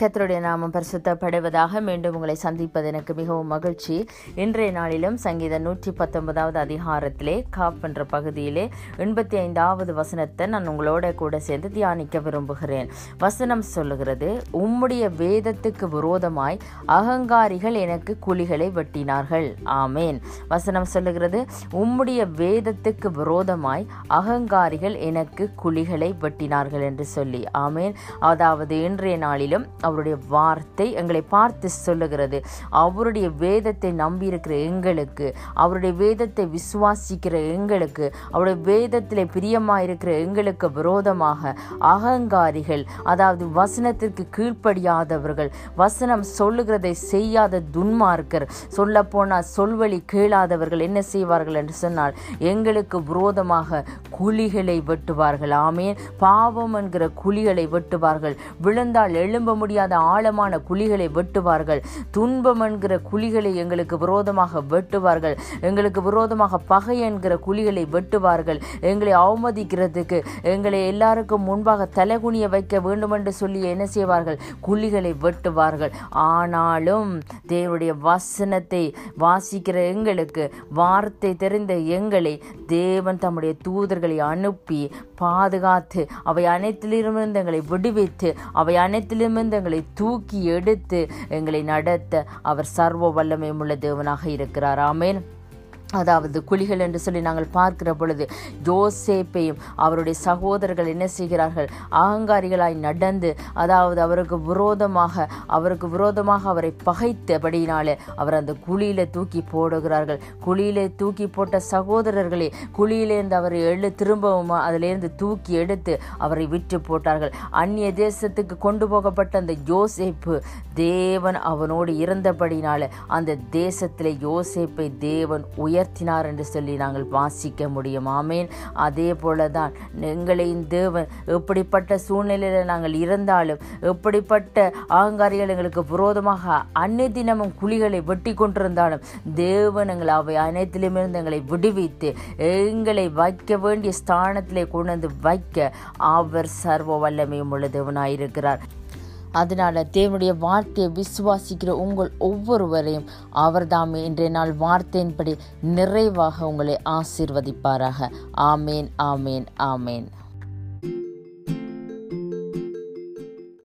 கத்தருடைய நாமம் பரிசுத்தப்படுவதாக மீண்டும் உங்களை சந்திப்பது எனக்கு மிகவும் மகிழ்ச்சி. இன்றைய நாளிலும் சங்கீத நூற்றி பத்தொன்பதாவது அதிகாரத்திலே காப் என்ற பகுதியிலே எண்பத்தி ஐந்தாவது வசனத்தை நான் உங்களோட கூட சேர்ந்து தியானிக்க விரும்புகிறேன். வசனம் சொல்லுகிறது உம்முடைய வேதத்துக்கு விரோதமாய் அகங்காரிகள் எனக்கு குழிகளை வெட்டினார்கள். ஆமேன். வசனம் சொல்லுகிறது உம்முடைய வேதத்துக்கு விரோதமாய் அகங்காரிகள் எனக்கு குழிகளை வெட்டினார்கள் என்று சொல்லி ஆமேன். அதாவது இன்றைய நாளிலும் அவருடைய வார்த்தை எங்களை பார்த்து சொல்லுகிறது. அவருடைய வேதத்தை நம்பியிருக்கிற எங்களுக்கு அவருடைய வேதத்தை விசுவாசிக்கிற எங்களுக்கு அவருடைய வேதத்தில் பிரியமாயிருக்கிற எங்களுக்கு விரோதமாக அகங்காரிகள் அதாவது வசனத்திற்கு கீழ்ப்படியாதவர்கள் வசனம் சொல்லுகிறதை செய்யாத துன்மார்க்கர் சொல்லப்போனால் சொல்வழி கேளாதவர்கள் என்ன செய்வார்கள் என்று சொன்னால் எங்களுக்கு விரோதமாக குழிகளை வெட்டுவார்கள். ஆமேன். பாவம் என்கிற குழிகளை வெட்டுவார்கள். விழுந்தால் எழும்ப முடியாத ஆழமான குழிகளை வெட்டுவார்கள். துன்பம் என்கிற குழிகளை எங்களுக்கு விரோதமாக வெட்டுவார்கள். எங்களுக்கு விரோதமாக பகை என்கிற குழிகளை வெட்டுவார்கள். எங்களை அவமதிக்கிறதுக்கு எங்களை எல்லாருக்கும் முன்பாக தலைகுனிய வைக்க வேண்டும் என்று சொல்லி என்ன செய்வார்கள்? குழிகளை வெட்டுவார்கள். ஆனாலும் தேவனுடைய வசனத்தை வாசிக்கிற எங்களுக்கு வார்த்தை தெரிந்த எங்களை தேவன் தம்முடைய தூதர்களை அனுப்பி பாதுகாத்து அவை அனைத்திலிருந்து எங்களை விடுவித்து அவை அனைத்திலிருந்து எங்களை தூக்கி எடுத்து எங்களை நடத்த அவர் சர்வ வல்லமை உள்ள தேவனாக இருக்கிறார். ஆமேன். அதாவது குழிகள் என்று சொல்லி நாங்கள் பார்க்கிற பொழுது யோசேப்பையும் அவருடைய சகோதரர்கள் என்ன செய்கிறார்கள்? அகங்காரிகளாய் நடந்து அதாவது அவருக்கு விரோதமாக அவருக்கு விரோதமாக அவரை பகைத்தபடியினாலே அவர் அந்த குழியில தூக்கி போடுகிறார்கள். குழியிலே தூக்கி போட்ட சகோதரர்களே குழியிலேருந்து அவரை எழு திரும்பவும் அதிலேருந்து தூக்கி எடுத்து அவரை விற்று போட்டார்கள். அந்நிய தேசத்துக்கு கொண்டு போகப்பட்ட அந்த யோசேப்பு தேவன் அவனோடு இருந்தபடினால அந்த தேசத்திலே யோசேப்பை தேவன் உயர்த்தினார் என்று சொல்லி நாங்கள் வாசிக்க முடியும். ஆமேன். அதே போல தான் எங்களையும் தேவன் எப்படிப்பட்ட சூழ்நிலையில் நாங்கள் இருந்தாலும் எப்படிப்பட்ட ஆங்காரிகள் எங்களுக்கு விரோதமாக அன்னை தினமும் குழிகளை வெட்டி கொண்டிருந்தாலும் தேவன் எங்களை அவை அனைத்திலுமிருந்து எங்களை விடுவித்து எங்களை வைக்க வேண்டிய ஸ்தானத்திலே கொண்டு வந்து வைக்க அவர் சர்வ வல்லமையும் உள்ள தேவனாயிருக்கிறார். அதனால் தேவனுடைய வார்த்தையை விசுவாசிக்கிற உங்கள் ஒவ்வொருவரையும் அவர்தாமே இன்றைய நாள் வார்த்தையின்படி நிறைவாக உங்களை ஆசீர்வதிப்பாராக. ஆமேன் ஆமேன் ஆமேன்.